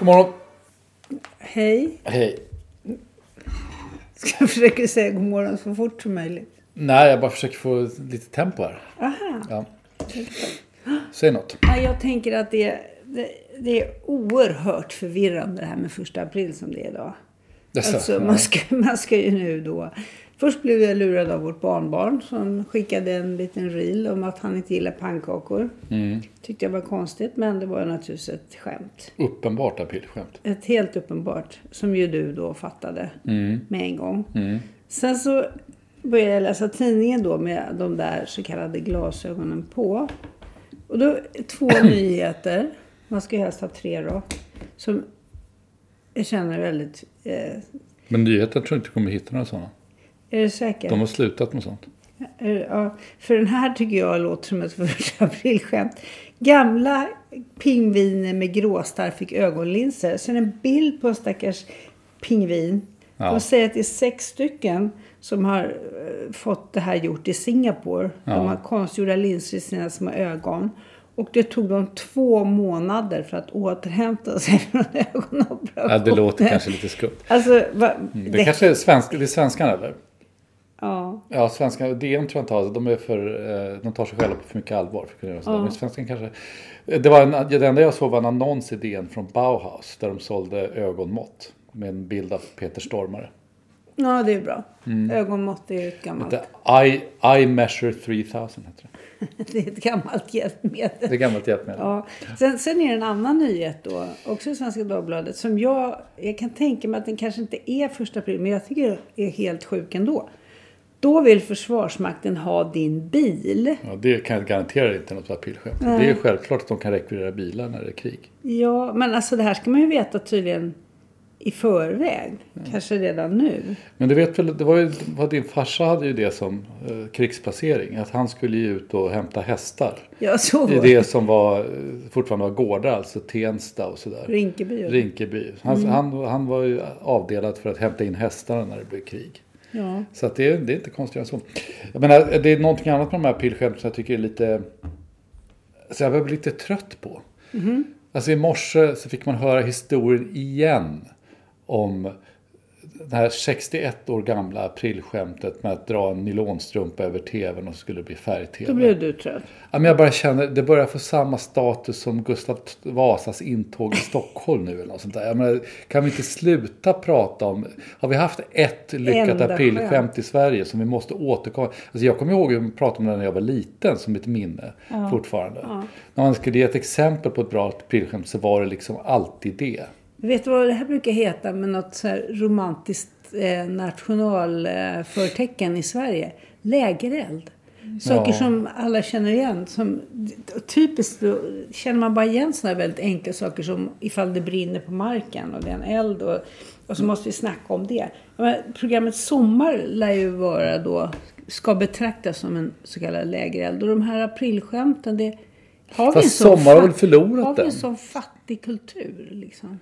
God morgon. Hej. Hej. Ska jag försöka säga god morgon så fort som möjligt? Nej, jag bara försöker få lite tempo här. Aha. Ja. Säg något. Ja, jag tänker att det, det, det är oerhört förvirrande det här med första april som det är idag. Jaså, Alltså, man, ska, man ska ju nu då... Först blev jag lurad av vårt barnbarn som skickade en liten reel om att han inte gillar pannkakor. Mm. Tyckte jag var konstigt, men det var naturligtvis ett skämt. Uppenbart aprilskämt. Ett helt uppenbart, som ju du då fattade Mm. med en gång. Sen så började jag läsa tidningen då med de där så kallade glasögonen på. Och då två nyheter, man ska ju helst ha tre då, som jag känner väldigt... Eh, Men nyheter tror jag inte kommer hitta några sådana. Är du säker? De har slutat med sånt. Ja, för den här tycker jag låter som ett första aprilskämt. Gamla pingviner med gråstarr fick ögonlinser. Sen en bild på en stackars pingvin. Ja. De säger att det är sex stycken som har eh, fått det här gjort i Singapore. Ja. De har konstgjorda linser i sina små ögon. Och det tog dem två månader för att återhämta sig från ögonoperationen. Ja, det låter kanske lite skumt. Alltså, va, Det, kanske är svensk, det är svenskan eller? Ja. Ja, svenskan. DN tror jag inte har. De, är för, eh, de tar sig själva på för mycket allvar. För att sådär. Men svenskan kanske... Det, var en, det enda jag såg var en annons i DN från Bauhaus. Där de sålde ögonmått. Med en bild av Peter Stormare. ja, det är bra. Mm. Ögonmått är ett gammalt... Det I, I measure 3000 heter det. Det är ett gammalt hjälpmedel. Det är gammalt hjälpmedel. Ja. Sen, sen är det en annan nyhet då, också i Svenska Dagbladet, som jag, jag kan tänka mig att den kanske inte är första april, men jag tycker är helt sjuk ändå. Då vill Försvarsmakten ha din bil. Ja, det kan jag garantera inte något aprilskämt. Det är självklart att de kan rekvirera bilar när det är krig. Ja, men alltså det här ska man ju veta tydligen i förväg. Kanske redan nu. Men du vet väl, det var ju, vad din farsa hade ju det som eh, krigsplacering. Att han skulle ju ut och hämta hästar. Ja, så I var det som var, eh, fortfarande var gårdar, alltså Tensta och sådär. Rinkeby. Rinkeby. Han, han, han var ju avdelad för att hämta in hästarna när det blev krig. Ja. Så att det, är- det är inte konstigare än så. Jag menar, det är någonting annat med de här aprilskämten som jag tycker är lite... Så jag börjar bli lite trött på. Alltså i morse så fick man höra historien igen om det här 61 år gamla aprilskämtet med att dra en nylonstrumpa över tvn och så skulle det bli färg-tv. Då blev du trött. Ja, men jag bara känner, det börjar få samma status som Gustav Vasas intåg i Stockholm nu eller något sånt där. Jag menar, kan vi inte sluta prata om, har vi haft ett lyckat Enda aprilskämt skämt. i Sverige som vi måste återkomma, alltså jag kommer ihåg hur man pratade om det när jag var liten som ett minne fortfarande. När man skulle ge ett exempel på ett bra aprilskämt så var det liksom alltid det. Vet du vad det här brukar heta med något så romantiskt eh, nationalförtecken i Sverige? Lägereld. Saker Ja. som alla känner igen. Som, typiskt då känner man bara igen sådana väldigt enkla saker som ifall det brinner på marken och det är en eld. Och, och så måste vi snacka om det. Menar, programmet Sommar lär ju vara då, ska betraktas som en så kallad lägereld. Och de här aprilskämten, det har vi en sån Sommar har väl förlorat Har vi en sån fattig kultur liksom?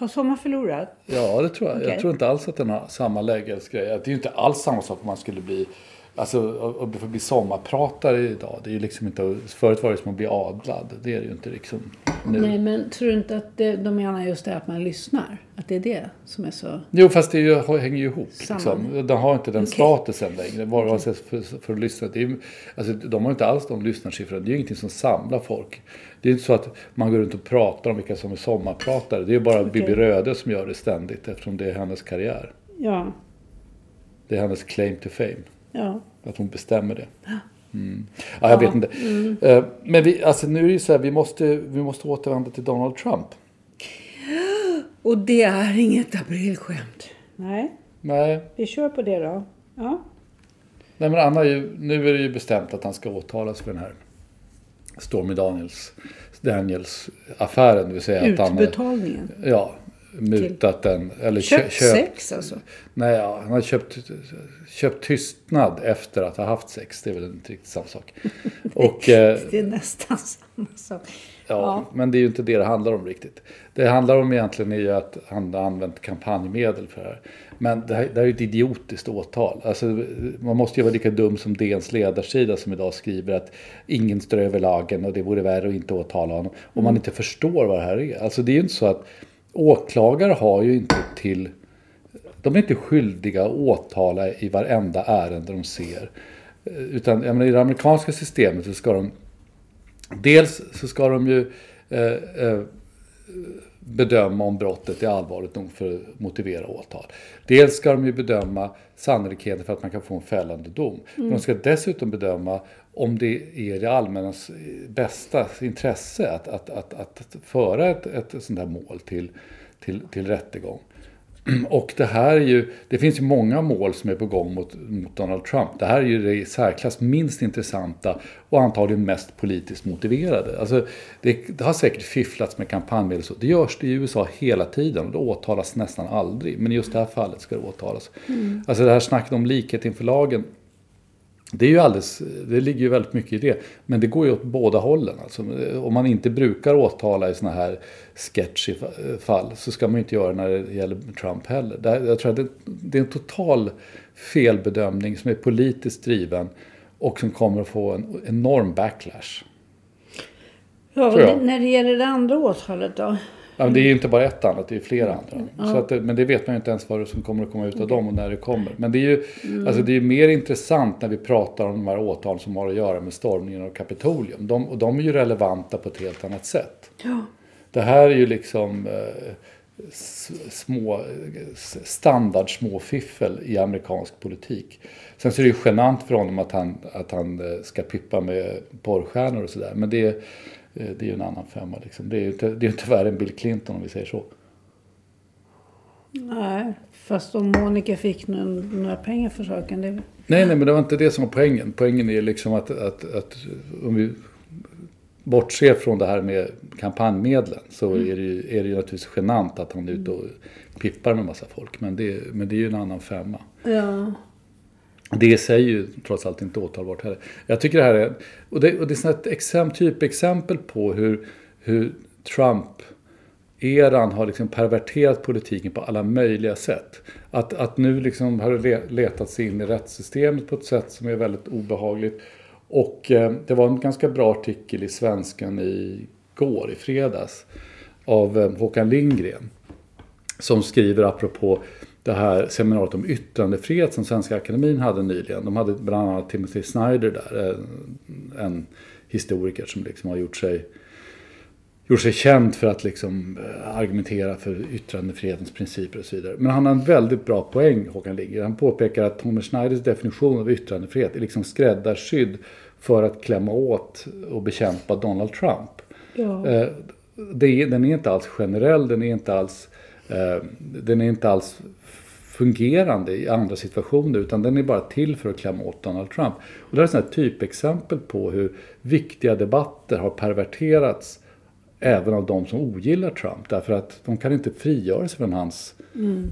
Har Sommar förlorat? Ja, det tror jag. Okej. Jag tror inte alls att den har samma lägesgrej. Det är ju inte alls samma sak om man skulle bli Alltså att få bli sommarpratare idag, det är ju liksom inte, förut var det som att bli adlad. Det är det ju inte liksom nu. Nej, men tror du inte att det, de menar just det att man lyssnar? Att det är det som är så... Jo, fast det ju, hänger ju ihop. Liksom. De har inte den Okej. statusen längre. Vare sig för, för att lyssna. Det är, alltså, de har inte alls de lyssnarsiffrorna. Det är ju ingenting som samlar folk. Det är inte så att man går runt och pratar om vilka som är sommarpratare. Det är ju bara Okej. Bibi Röde som gör det ständigt eftersom det är hennes karriär. Ja, Det är hennes claim to fame. Ja. Att hon bestämmer det. Mm. Ja, jag vet inte. Eh, Men vi, alltså, nu är det ju så här, vi måste, vi måste återvända till Donald Trump. Och det är inget aprilskämt. Nej, Nej, vi kör på det då. Ja. Nej men Anna, nu är det ju bestämt att han ska åtalas för den här Stormy Daniels, Daniels affären. Det vill säga att han Utbetalningen. ja, mutat den. Eller kö- Köpt sex alltså. Nej, ja, han har köpt, köpt tystnad efter att ha haft sex. Det är väl inte riktigt samma sak. Och, eh, Det är nästan samma sak. Ja, Ja. men det är ju inte det det handlar om riktigt. Det handlar om egentligen är ju att han har använt kampanjmedel för det här. Men det här, det här är ju ett idiotiskt åtal. Alltså, man måste ju vara lika dum som DNs ledarsida som idag skriver att ingen står över lagen och det vore värre att inte åtala honom. Om man inte förstår vad det här är. Alltså det är ju inte så att åklagare har ju inte till... De är inte skyldiga att åtala i varenda ärende de ser. Eh, utan jag menar, i det amerikanska systemet så ska de Dels så ska de ju eh, eh, bedöma om brottet är allvarligt nog för att motivera åtal. Dels ska de ju bedöma sannolikheten för att man kan få en fällande dom. Men de ska dessutom bedöma om det är det allmännas eh, bästa intresse att, att, att, att föra ett, ett sånt här mål till, till, till rättegång. Och det här är ju, det finns ju många mål som är på gång mot, mot Donald Trump. Det här är ju det i särklass minst intressanta och antagligen mest politiskt motiverade. Alltså, det, det har säkert fifflats med kampanjmedel så. Det görs det i USA hela tiden och det åtalas nästan aldrig. Men i just det här fallet ska det åtalas. Alltså det här snacket om likhet inför lagen. Det, är ju alldeles, det ligger ju väldigt mycket i det. Men det går ju åt båda hållen. Alltså, om man inte brukar åtala i såna här sketchy fa- fall så ska man ju inte göra när det gäller Trump heller. Det, jag tror att det, det är en total felbedömning som är politiskt driven och som kommer att få en enorm backlash. Ja, det, när det gäller det andra åtalet då? Ja, men det är ju inte bara ett annat, det är flera andra. Så att, men det vet man ju inte ens vad som kommer att komma ut av dem och när det kommer. Men det är ju alltså det är mer intressant när vi pratar om de här åtalen som har att göra med stormningen av Kapitolium. De, och de är ju relevanta på ett helt annat sätt. Ja. Det här är ju liksom eh, små, standard småfiffel i amerikansk politik. Sen så är det ju genant för honom att han, att han eh, ska pippa med porrstjärnor och sådär. Men det, är- det är ju en annan femma. Liksom. Det är ju inte, det är värre än Bill Clinton om vi säger så. Nej, fast om Monica fick några pengar för saken. Det, Nej, nej, men det var inte det som var poängen. Poängen är liksom att, att, att om vi bortser från det här med kampanjmedlen så är det ju, är det ju naturligtvis genant att han är ute och pippar med massa folk. Men det, men det är ju en annan femma. ja. Det i sig är ju trots allt inte åtalbart heller. Jag tycker det här är, och det, och det är ett exempel, typexempel på hur, hur Trump-eran har liksom perverterat politiken på alla möjliga sätt. Att, att nu liksom har det letat sig in i rättssystemet på ett sätt som är väldigt obehagligt. Och eh, det var en ganska bra artikel i Svenskan i går, i fredags, av eh, Håkan Lindgren som skriver apropå det här seminariet om yttrandefrihet som Svenska Akademin hade nyligen. De hade bland annat Timothy Snyder där, en, historiker som liksom har gjort sig, gjort sig känd för att liksom eh, argumentera för yttrandefrihetens principer och så vidare. Men han har en väldigt bra poäng, Håkan Lindgren. Han påpekar att Homer Schneiders definition av yttrandefrihet är liksom skräddarsydd för att klämma åt och bekämpa Donald Trump. Ja. Eh, det, är- den är inte alls generell, den är inte alls, eh, den är inte alls fungerande i andra situationer utan den är bara till för att klämma åt Donald Trump. Och det här är ett typexempel på hur viktiga debatter har perverterats även av de som ogillar Trump därför att de kan inte frigöra sig från hans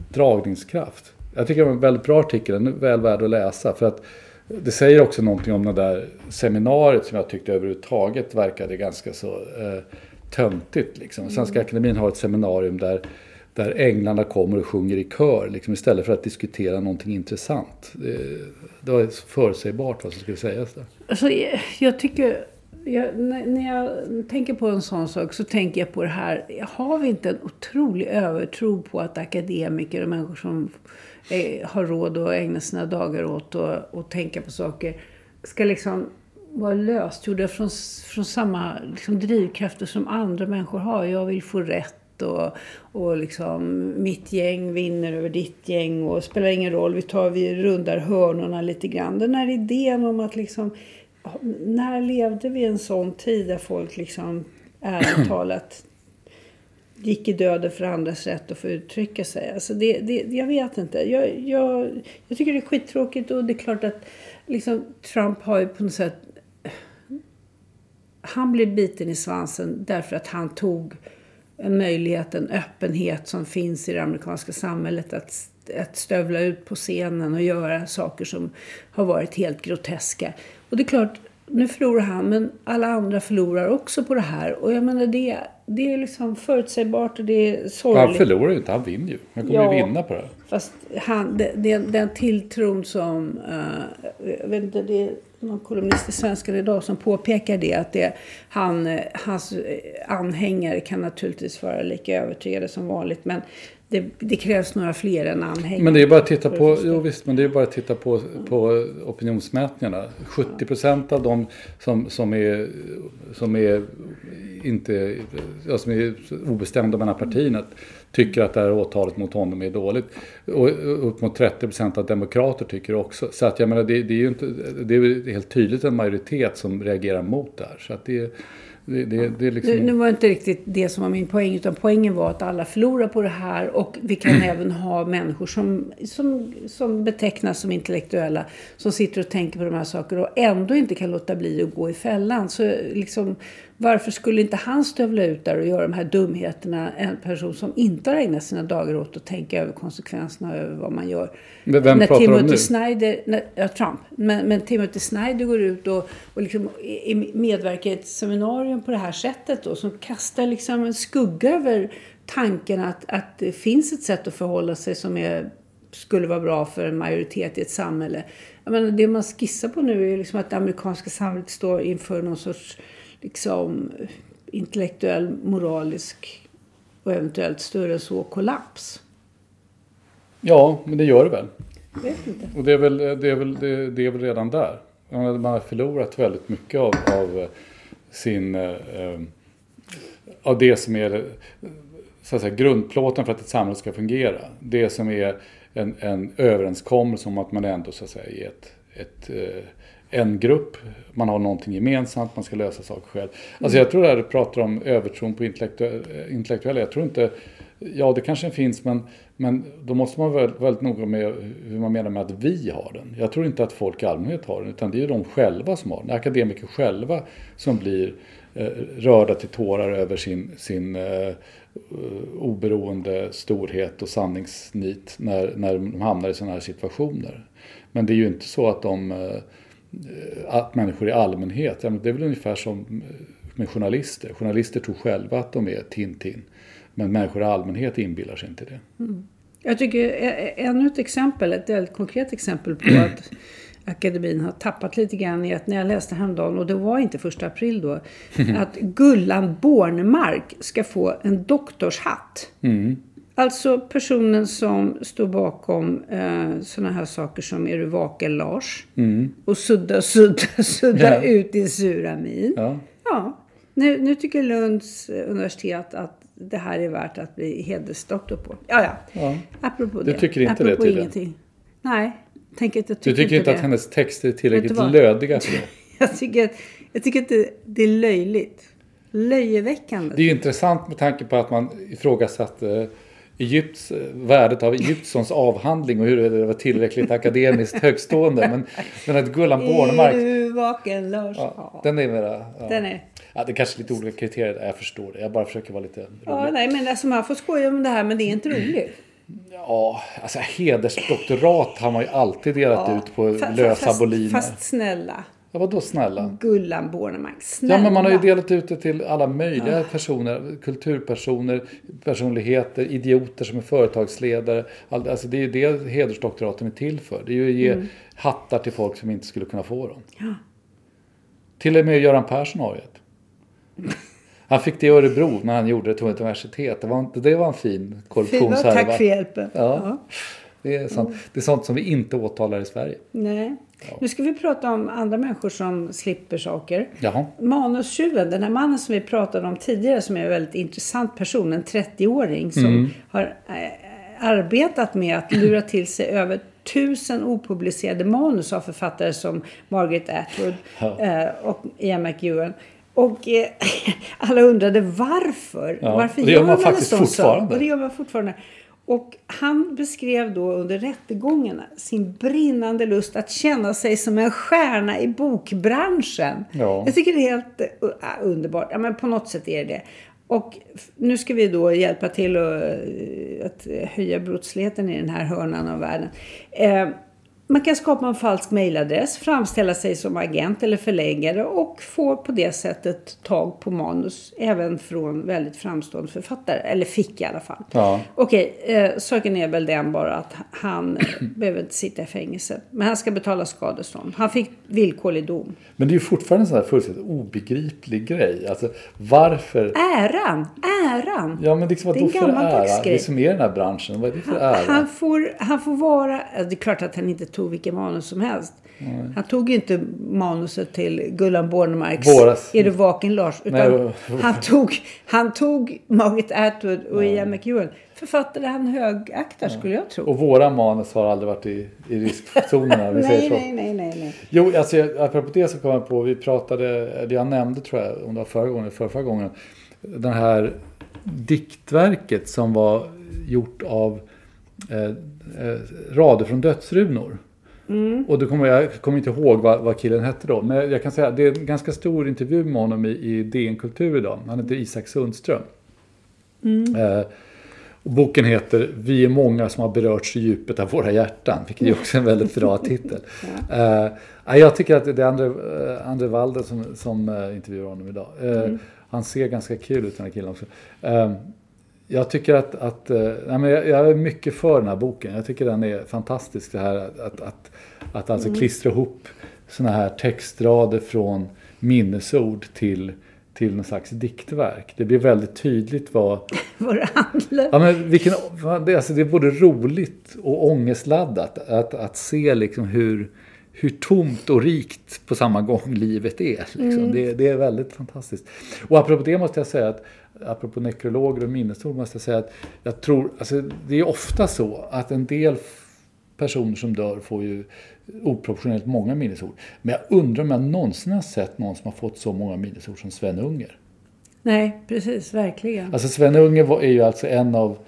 dragningskraft. Jag tycker det var en väldigt bra artikel, den är väl värd att läsa för att det säger också någonting om det där seminariet som jag tyckte överhuvudtaget verkade ganska så eh, töntigt. Liksom. Svenska Akademin har ett seminarium där, där änglarna kommer och sjunger i kör liksom, istället för att diskutera någonting intressant. Det, det var förutsägbart vad som skulle sägas där. Alltså, jag, jag tycker... Jag, när jag tänker på en sån sak så tänker jag på det här. Har vi inte en otrolig övertro på att akademiker och människor som är, har råd att ägna sina dagar åt och, och tänka på saker ska liksom vara lösgjorda från, från samma liksom, drivkrafter som andra människor har. Jag vill få rätt och, och liksom mitt gäng vinner över ditt gäng och spelar ingen roll, vi tar, vi rundar hörnorna lite grann. Den här idén om att liksom, när levde vi en sån tid där folk liksom ärligt talat gick i döden för andras rätt att få uttrycka sig. Alltså det, det, jag vet inte. Jag, jag, jag tycker det är skittråkigt och det är klart att liksom, Trump har ju på något sätt... Han blev biten i svansen därför att han tog en möjlighet, en öppenhet som finns i det amerikanska samhället att, att stövla ut på scenen och göra saker som har varit helt groteska. Och det är klart, nu förlorar han, men alla andra förlorar också på det här. Och jag menar, det, det är liksom förutsägbart och det är sorgligt. Han förlorar ju inte, han vinner ju. Han kommer Ja. ju vinna på det. här. Fast han, det, det, den tilltron som... Uh, jag vet inte, det någon kolumnist i Svenskan idag som påpekar det. Att det, han, eh, hans eh, anhängare kan naturligtvis vara lika övertygade som vanligt. Men det, det krävs några fler än anhängare. Men det är bara att titta på, jo visst, men det är bara att titta på, på opinionsmätningarna. 70 procent av de som, som är, som är inte, ja, som är obestämda mellan partierna tycker att det här åtalet mot honom är dåligt. Och upp mot 30 procent av demokrater tycker också. Så att jag menar, det, det är ju inte, det är helt tydligt en majoritet som reagerar mot det här. Så att det, det, det, det liksom... Nu, nu var det inte riktigt det som var min poäng. Utan poängen var att alla förlorar på det här. Och vi kan även ha människor som, som, som betecknas som intellektuella. Som sitter och tänker på de här sakerna och ändå inte kan låta bli att gå i fällan. Så liksom, varför skulle inte han stövla ut där och göra de här dumheterna? En person som inte har ägnat sina dagar åt att tänka över konsekvenserna över vad man gör. Men vem när pratar du om Timothy nu? Snyder, när, ja, Trump, men, men Timothy Snyder går ut och, och liksom medverkar i ett seminarium på det här sättet då, som kastar liksom en skugga över tanken att, att det finns ett sätt att förhålla sig som är, skulle vara bra för en majoritet i ett samhälle. Jag menar, det man skissar på nu är liksom att det amerikanska samhället står inför någon sorts liksom, intellektuell, moralisk och eventuellt större än så kollaps. Ja, men det gör det väl. Jag vet inte. Och det är väl, det är väl, det, det är väl redan där. Man har förlorat väldigt mycket av, av eh, sin... eh, eh, Av det som är så att säga, grundplåten för att ett samhälle ska fungera. Det som är en, en överenskommelse om att man ändå så att säga är ett, ett, eh, en grupp. Man har någonting gemensamt, man ska lösa saker själv. Alltså jag tror att du pratar om övertron på intellektu- intellektuella. Jag tror inte... Ja, det kanske finns, men, men då måste man vara väldigt, väldigt noga med hur man menar med att vi har den. Jag tror inte att folk i allmänhet har den, utan det är de själva som har den. Akademiker själva som blir eh, rörda till tårar över sin, sin eh, oberoende storhet och sanningsnit när, när de hamnar i sådana här situationer. Men det är ju inte så att de eh, att människor i allmänhet, det är väl ungefär som eh, med journalister. Journalister tror själva att de är Tintin. Men människor i allmänhet inbillar sig inte det. Jag tycker ä- ännu ett exempel, ett väldigt konkret exempel på att akademin har tappat lite grann i att när jag läste häromdagen, och det var inte första april då, att Gullan Bornemark ska få en doktorshatt. Alltså personen som står bakom eh, sådana här saker som Är du vaken Lars? Och sudda, sudda, sudda Ja. ut din sura min. Ja. Ja, nu, nu tycker Lunds eh, universitet att det här är värt att bli hedersdoktor på. Ja, ja. Ja. Apropå Du det. tycker inte det Apropå tydligen? ingenting. Nej, tänker inte, Du tycker, tycker inte det. att hennes texter är tillräckligt du lödiga för det? Jag tycker, jag tycker att det, det är löjligt. Löjeväckande. Det är ju intressant med tanke på att man ifrågasatte Egypts, värdet av Egyptssons avhandling och hur det var tillräckligt akademiskt högstående. Men, men att Gullan Är Bornemark, du vaken Lars? ja, Ja, den är mera... Ja. Den är... Ja, det är kanske lite olika kriterier där, jag förstår det. Jag bara försöker vara lite rolig. Ja, nej, men alltså man får skoja om det här, men det är inte roligt. Ja, alltså hedersdoktorat har man ju alltid delat ut på lösa boliner. Fast snälla. Ja, vadå snälla? Gullan Bornemark. Snälla. Ja, men man har ju delat ut det till alla möjliga personer. Kulturpersoner, personligheter, idioter som är företagsledare. All- Alltså det är ju det hedersdoktoraten är till för. Det är ju att ge hattar till folk som inte skulle kunna få dem. Ja. Till och med Göran Persson har ju ett. Han fick det i Örebro när han gjorde det till universitet. Det var, en- det var en fin korruptionshärva. tack för hjälpen. Ja. Det är, sånt, det är sånt som vi inte åtalar i Sverige. Nej. Nu ska vi prata om andra människor som slipper saker. Jaha. Manustjuven, den här mannen som vi pratade om tidigare som är en väldigt intressant person, en 30-åring som Mm. har eh, arbetat med att lura till sig över tusen opublicerade manus av författare som Margaret Atwood eh, och Ian McEwan. Och eh, alla undrade varför. Ja, Varför gör man en faktiskt fortfarande. Och det gör man fortfarande. Och han beskrev då under rättegången sin brinnande lust att känna sig som en stjärna i bokbranschen. Ja. Jag tycker det är helt uh, underbart. Ja, men på något sätt är det det. Och nu ska vi då hjälpa till att, eh, att höja brottsligheten i den här hörnan av världen. Eh, man kan skapa en falsk mejladress, framställa sig som agent eller förläggare och få på det sättet tag på manus även från väldigt framstående författare. Eller fick i alla fall. Ja. Okej, eh, saken är väl den bara att han eh, behöver inte sitta i fängelse. Men han ska betala skadestånd. Han fick villkorlig dom. Men det är ju fortfarande en sån här fullständigt obegriplig grej. Alltså varför? Äran! Äran! Ja men liksom Det är vadå en för ära? grej. Vi som är den här branschen, vad är det för ära? Han får, han får vara... Det är klart att han inte tog vilken manus som helst. Han tog ju inte manuset till Gullan Bornemarks Våras. Är du vaken Lars? Utan Nej, han, tog, han tog Margaret Atwood och Ian McEwan. Författare han högaktar skulle jag tro. Och våra manus har aldrig varit i, i riskzonerna, vi nej, nej, nej, nej, nej. Jo, alltså jag- apropå det så kom jag på, vi pratade, det jag nämnde tror jag, om det var förra gången eller förra, förra gången, den här diktverket som var gjort av eh, eh, rader från dödsrunor. Och då kommer jag, kommer inte ihåg vad, vad killen hette då, men jag kan säga att det är en ganska stor intervju med honom i, i DN Kultur idag. Han heter Isak Sundström. Eh, och boken heter Vi är många som har berörts i djupet av våra hjärtan, vilket är också en väldigt bra titel. Eh, ja, jag tycker att det är Andre, uh, Andre Walde som, som uh, intervjuar honom idag. Eh, Han ser ganska kul ut den här killen också. Jag tycker att, att eh, nej, men jag, jag är mycket för den här boken. Jag tycker den är fantastisk. Det här att, att, att, att alltså klistra ihop såna här textrader från minnesord till, till någon slags diktverk. Det blir väldigt tydligt vad, Vad det handlar Ja, men vilken, alltså, det är både roligt och ångestladdat att, att se liksom hur, hur tomt och rikt på samma gång livet är. Liksom. Det, det är väldigt fantastiskt. Och apropå det måste jag säga att apropå nekrologer och minnesord måste jag säga att jag tror, alltså, det är ofta så att en del personer som dör får ju oproportionerligt många minnesord. Men jag undrar om jag någonsin har sett någon som har fått så många minnesord som Sven Unger. Nej, precis. Verkligen. Alltså Sven Unger var- är ju alltså en av,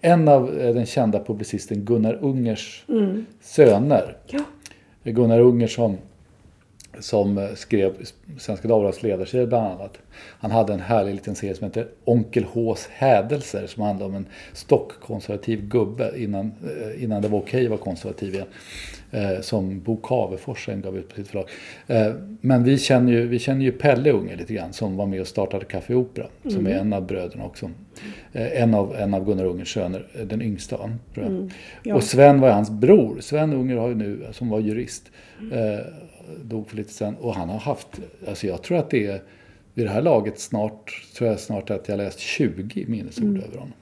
en av eh, den kända publicisten Gunnar Ungers söner. Ja. Gunnar Ungersson som, skrev Svenska Dagbladets ledarsida bland annat. Han hade en härlig liten serie som heter Onkel Hs hädelser som handlade om en stockkonservativ gubbe innan, eh, innan det var okej att vara konservativ igen. Eh, som Bo Cavefors sen gav ut på sitt förlag. Eh, men vi känner, ju, vi känner ju Pelle Unger lite grann som var med och startade Café Opera. Som är en av bröderna också. Eh, en, av, en av Gunnar Ungers söner, den yngsta tror jag. Ja. Och Sven var hans bror. Sven Unger har ju nu, som var jurist, eh, dog för lite sen. Och han har haft, alltså jag tror att det är vid det här laget snart, tror jag snart att jag läst 20 minnesord över honom.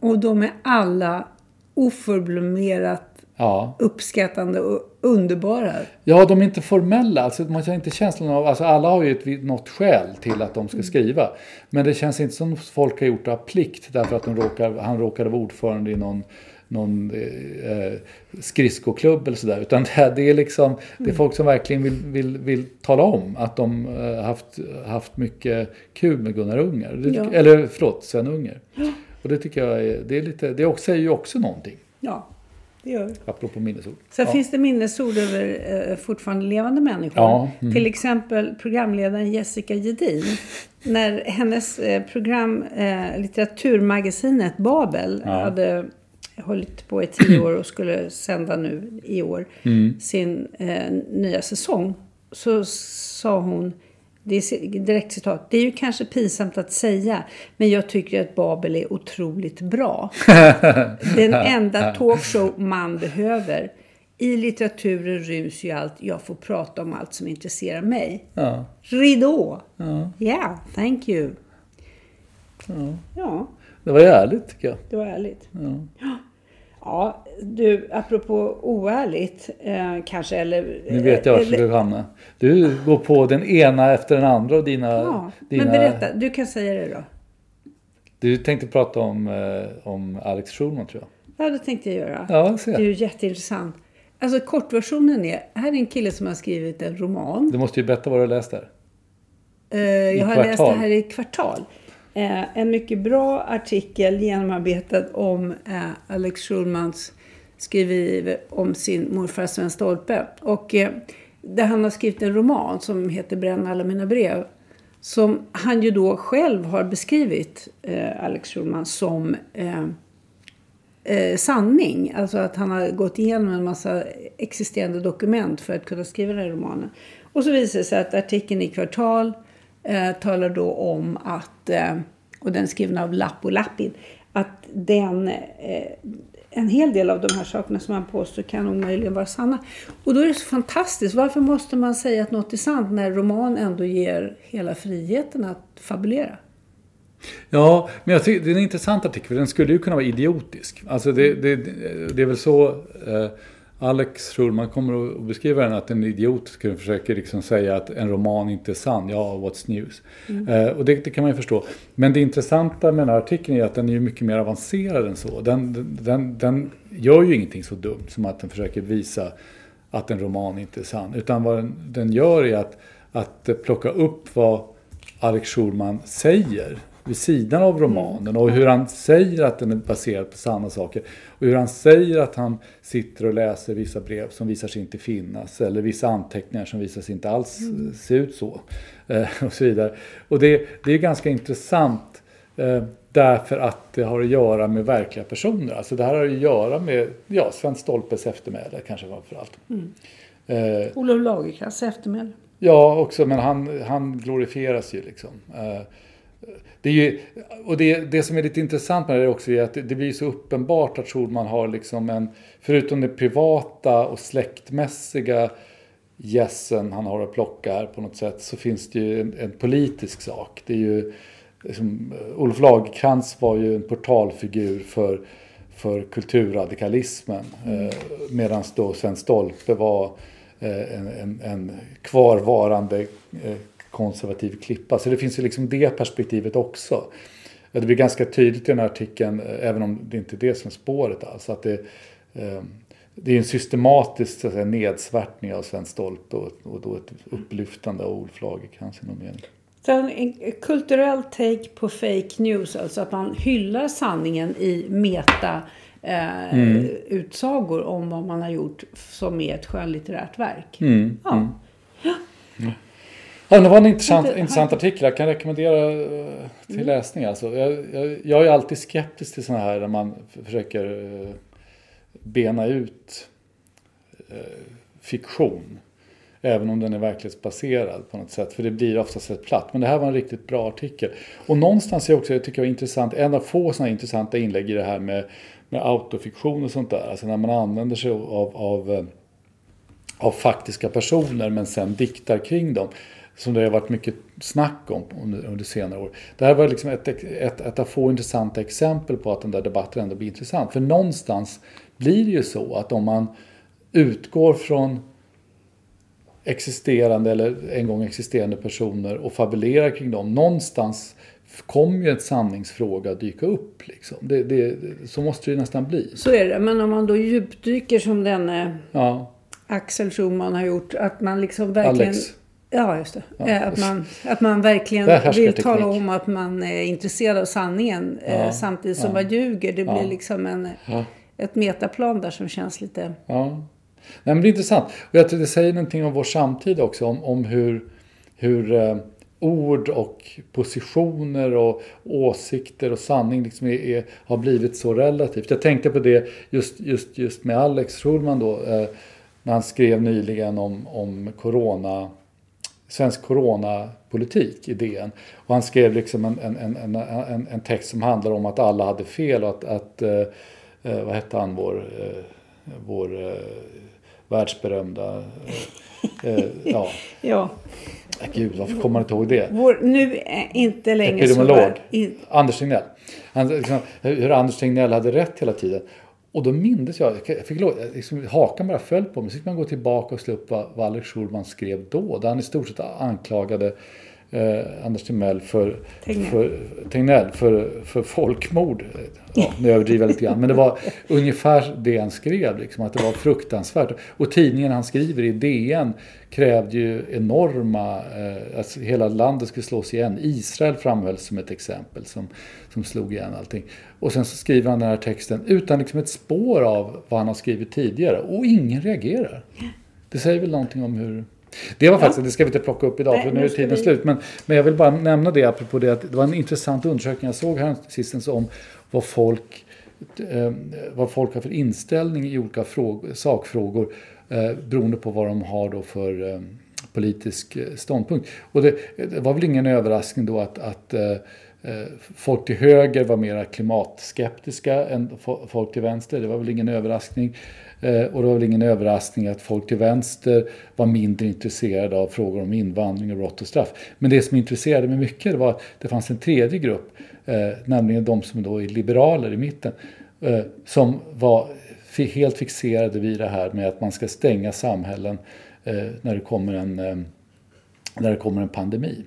Och de är alla oförblommerat Ja. uppskattande och underbara. ja, de är inte formella. Alltså, man har inte känslan av, alltså alla har ju ett, något skäl till att de ska skriva. Men det känns inte som folk har gjort det av plikt därför att de råkar, han råkade vara ordförande i någon någon eh, skridskoklubb eller sådär. Utan det, det är liksom, det är folk som verkligen vill, vill, vill tala om att de eh, haft, haft mycket kul med Gunnar Unger. Det, Ja. Eller förlåt, Sven Unger. Och det tycker jag är, det är lite, det också, säger ju också någonting. Ja, det gör. Apropå minnesord. Sen Ja. finns det minnesord över eh, fortfarande levande människor. Ja, mm. Till exempel programledaren Jessica Gedin. När hennes eh, program, eh, litteraturmagasinet Babel, Ja. hade hållit på i tio år och skulle sända nu i år Mm. sin eh, nya säsong. så sa hon, det är direkt citat, det är ju kanske pinsamt att säga, men jag tycker att Babel är otroligt bra. Den enda talkshow man behöver. I litteraturen ryms ju allt, jag får prata om allt som intresserar mig. Ja. Ridå! Ja. Yeah, thank you. Ja, Det var ärligt tycker jag. det var ärligt. Ja. Ja, du, apropå oärligt, eh, kanske, eller... Nu vet jag vart du hamnar. Du går på den ena efter den andra och dina... Ja, dina men berätta, du kan säga det då. Du tänkte prata om, eh, om Alex Schulman tror jag. Ja, det tänkte jag göra. Ja, se. Det är ju jätteintressant. Alltså kortversionen är, här är en kille som har skrivit en roman. Du måste ju berätta vad du har läst där. Eh, jag har läst det Kvartal. här i kvartal. Eh, en mycket bra artikel genomarbetad om eh, Alex Schulmans skriver om sin morfar Sven Stolpe. Och eh, där han har skrivit en roman som heter Bränn alla mina brev. Som han ju då själv har beskrivit, eh, Alex Schulman, som eh, eh, sanning. Alltså att han har gått igenom en massa existerande dokument för att kunna skriva den här romanen. Och så visar det sig att artikeln i Kvartal eh, talar då om att, eh, och den är skriven av Lappo Lappin, att den, eh, en hel del av de här sakerna som han påstår kan omöjligen vara sanna. Och då är det så fantastiskt. Varför måste man säga att något är sant när roman ändå ger hela friheten att fabulera? Ja, men jag tycker det är en intressant artikel. för Den skulle ju kunna vara idiotisk. Alltså det, det, det är väl så eh, Alex Schulman kommer att beskriva den, att en idiot skulle försöka liksom säga att en roman inte är sann. Ja, what's news? Eh, och det, det kan man ju förstå. Men det intressanta med den här artikeln är att den är mycket mer avancerad än så. Den, den, den gör ju ingenting så dumt som att den försöker visa att en roman inte är sann. Utan vad den, den gör är att, att plocka upp vad Alex Schulman säger vid sidan av romanen och hur han säger att den är baserad på sanna saker. Och hur han säger att han sitter och läser vissa brev som visar sig inte finnas eller vissa anteckningar som visar sig inte alls eh, se ut så. Eh, och så vidare. Och det, det är ganska intressant eh, därför att det har att göra med verkliga personer. Alltså det här har att göra med ja, Sven Stolpes eftermäle kanske framför allt. Eh, Olof Lagercrantz eftermäle. Ja, också, men han, han glorifieras ju liksom. Eh, Det, är ju, och det, det som är lite intressant med det också är att det, det blir så uppenbart att Schulman har liksom en, förutom det privata och släktmässiga gässen han har att plocka här på något sätt, så finns det ju en, en politisk sak. Det är ju, liksom, Olof Lagercrantz var ju en portalfigur för, för kulturradikalismen. Eh, Medan då Sven Stolpe var eh, en, en, en kvarvarande eh, konservativ klippa. Så det finns ju liksom det perspektivet också. Det blir ganska tydligt i den här artikeln, eh, även om det inte är det som är spåret alls, att det, eh, det är en systematisk så att säga, nedsvärtning av Sven Stolpe och, och då ett upplyftande av Olof Lagercrantz i någon mening. En, kulturell take på fake news, alltså att man hyllar sanningen i meta eh, Mm. utsagor om vad man har gjort som är ett skönlitterärt verk. Mm. Ja. Ja, det var en intressant, Inte- intressant artikel. Jag kan rekommendera eh, till läsning. Alltså. Jag, jag, jag är alltid skeptisk till sådana här där man försöker eh, bena ut eh, fiktion. Även om den är verklighetsbaserad på något sätt. För det blir oftast ett platt. Men det här var en riktigt bra artikel. Och någonstans är också, jag tycker var intressant, en av få sådana intressanta inlägg i det här med, med autofiktion och sånt där. Alltså när man använder sig av, av av faktiska personer men sen diktar kring dem. Som det har varit mycket snack om under, under senare år. Det här var liksom ett, ett, ett av få intressanta exempel på att den där debatten ändå blir intressant. För någonstans blir det ju så att om man utgår från existerande eller en gång existerande personer och fabulerar kring dem. Någonstans kommer ju en sanningsfråga dyka upp. Liksom. Det, det, så måste det ju nästan bli. Så är det. Men om man då djupdyker som denne Ja, Axel Schumann har gjort, att man liksom verkligen... Alex. Ja, just det. Ja. Eh, Att, man, att man verkligen vill tala om att man är intresserad av sanningen eh, Ja, samtidigt som ja. man ljuger. Det blir liksom en, ett metaplan där som känns lite... Ja. Nej, men det är intressant. Och jag tror det säger någonting om vår samtid också. Om, om hur, hur eh, ord och positioner och åsikter och sanning liksom är, är, har blivit så relativt. Jag tänkte på det just, just, just med Alex Schulman då. Eh, när han skrev nyligen om, om svensk coronapolitik i DN. Och han skrev liksom en, en, en, en, en text som handlar om att alla hade fel och att, att eh, eh vad hette han, vår, eh, vår eh, världsberömda, eh, eh ja. ja. Gud, varför kommer man inte ihåg det? Vår, nu inte längre Epidemiolog, Anders Tegnell. Han, liksom, hur Anders Tegnell hade rätt hela tiden. Och då mindes jag, jag fick liksom, hakan bara föll på mig. Så fick man gå tillbaka och slå upp vad, vad Alex Schulman skrev då. Där han i stort sett anklagade eh, Anders Timell för Tegnell för, Tegnell för, för folkmord. Ja, nu överdriver jag lite grann. Men det var ungefär det han skrev, liksom, att det var fruktansvärt. Och tidningen han skriver i DN krävde ju enorma, eh, alltså hela landet skulle slås igen. Israel framhölls som ett exempel som, som slog igen allting. Och sen så skriver han den här texten utan liksom ett spår av vad han har skrivit tidigare. Och ingen reagerar. Det säger väl någonting om hur det var faktiskt, det ska vi inte plocka upp idag Nej, för nu är tiden vi... slut. Men, men jag vill bara nämna det apropå det att det var en intressant undersökning jag såg här sistens om vad folk, eh, vad folk har för inställning i olika frågor, sakfrågor eh, beroende på vad de har då för eh, politisk ståndpunkt. Och det, det, var väl ingen överraskning då att, att folk till höger var mer klimatskeptiska än folk till vänster. Det var väl ingen överraskning. Eh, och det var väl ingen överraskning att folk till vänster var mindre intresserade av frågor om invandring och brott och straff. Men det som intresserade mig mycket var att det fanns en tredje grupp, eh, nämligen de som då är liberaler i mitten, eh, som var helt fixerade vid det här med att man ska stänga samhällen när det kommer en, när det kommer en pandemi.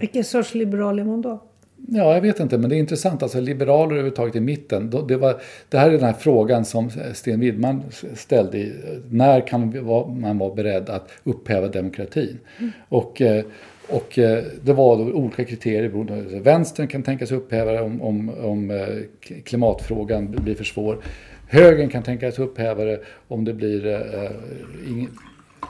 Vilken sorts liberal är man då? Ja, jag vet inte, men det är intressant. Alltså liberaler överhuvudtaget i mitten. Det, var, det här är den här frågan som Sten Widman ställde. När kan man vara beredd att upphäva demokratin? Mm. Och, eh, och eh, det var då olika kriterier. Vänstern kan tänkas upphäva det om, om, om eh, klimatfrågan blir för svår. Högern kan tänkas upphäva det om det blir uh, ing,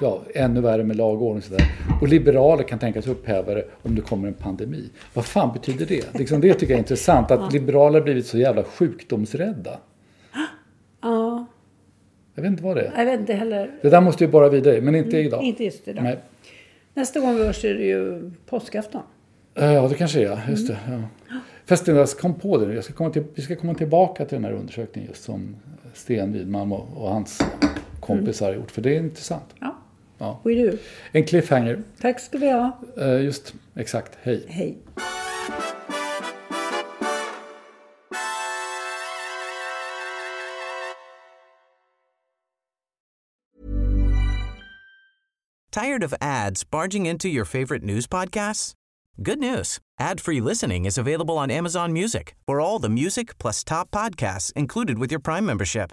ja, ännu värre med lag och ordning. Sådär. Och liberaler kan tänkas upphäva det om det kommer en pandemi. Vad fan betyder det? Liksom det tycker jag är intressant, att liberaler har blivit så jävla sjukdomsrädda. Ja. Jag vet inte vad det är. Jag vet inte heller. Det där måste ju bara vidare, men inte mm, idag. Inte just idag. Nej. Nästa gång vi hörs är det ju påskafton. Ja, det kanske är. Just det. Ja. Förresten, jag kom på det. Jag ska komma till, vi ska komma tillbaka till den här undersökningen just som Sten Widman och, och hans kompisar har gjort. För det är intressant. Ja. Ja. Och du? En cliffhanger. Tack ska vi ha. Uh, just, exakt. Hej. Hej. Tired of ads barging into your favorite news podcasts? Good news. Ad-free listening is available on Amazon Music for all the music plus top podcasts included with your Prime membership.